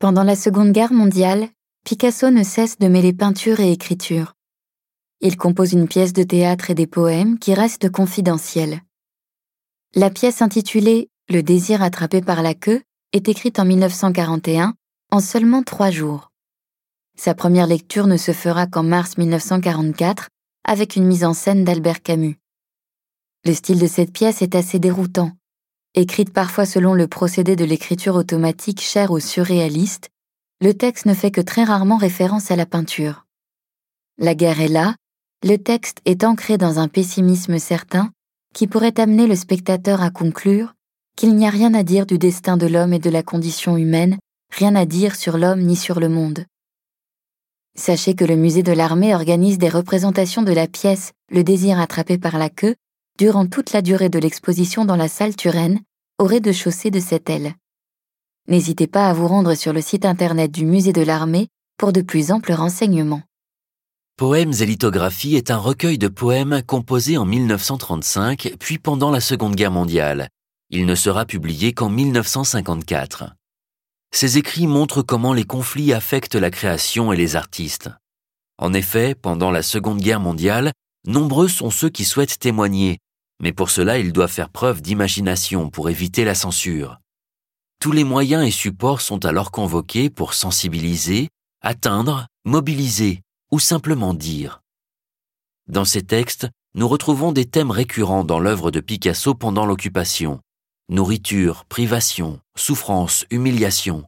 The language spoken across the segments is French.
Pendant la Seconde Guerre mondiale, Picasso ne cesse de mêler peinture et écriture. Il compose une pièce de théâtre et des poèmes qui restent confidentiels. La pièce intitulée Le désir attrapé par la queue est écrite en 1941 en seulement trois jours. Sa première lecture ne se fera qu'en mars 1944 avec une mise en scène d'Albert Camus. Le style de cette pièce est assez déroutant. Écrite parfois selon le procédé de l'écriture automatique cher aux surréalistes, le texte ne fait que très rarement référence à la peinture. La guerre est là, le texte est ancré dans un pessimisme certain qui pourrait amener le spectateur à conclure qu'il n'y a rien à dire du destin de l'homme et de la condition humaine, rien à dire sur l'homme ni sur le monde. Sachez que le musée de l'armée organise des représentations de la pièce Le désir attrapé par la queue durant toute la durée de l'exposition dans la salle Turenne, au rez-de-chaussée de cette aile. N'hésitez pas à vous rendre sur le site internet du musée de l'armée pour de plus amples renseignements. Poèmes et lithographies est un recueil de poèmes composés en 1935 puis pendant la Seconde Guerre mondiale. Il ne sera publié qu'en 1954. Ces écrits montrent comment les conflits affectent la création et les artistes. En effet, pendant la Seconde Guerre mondiale, nombreux sont ceux qui souhaitent témoigner, mais pour cela ils doivent faire preuve d'imagination pour éviter la censure. Tous les moyens et supports sont alors convoqués pour sensibiliser, atteindre, mobiliser ou simplement dire. Dans ces textes, nous retrouvons des thèmes récurrents dans l'œuvre de Picasso pendant l'occupation. Nourriture, privation, souffrance, humiliation.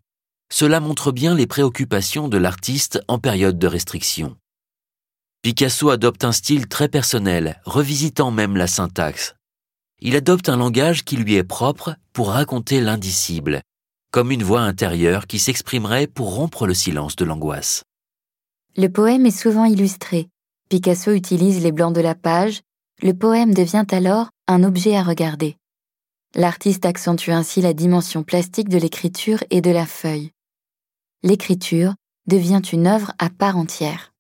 Cela montre bien les préoccupations de l'artiste en période de restriction. Picasso adopte un style très personnel, revisitant même la syntaxe. Il adopte un langage qui lui est propre pour raconter l'indicible, comme une voix intérieure qui s'exprimerait pour rompre le silence de l'angoisse. Le poème est souvent illustré. Picasso utilise les blancs de la page. Le poème devient alors un objet à regarder. L'artiste accentue ainsi la dimension plastique de l'écriture et de la feuille. L'écriture devient une œuvre à part entière.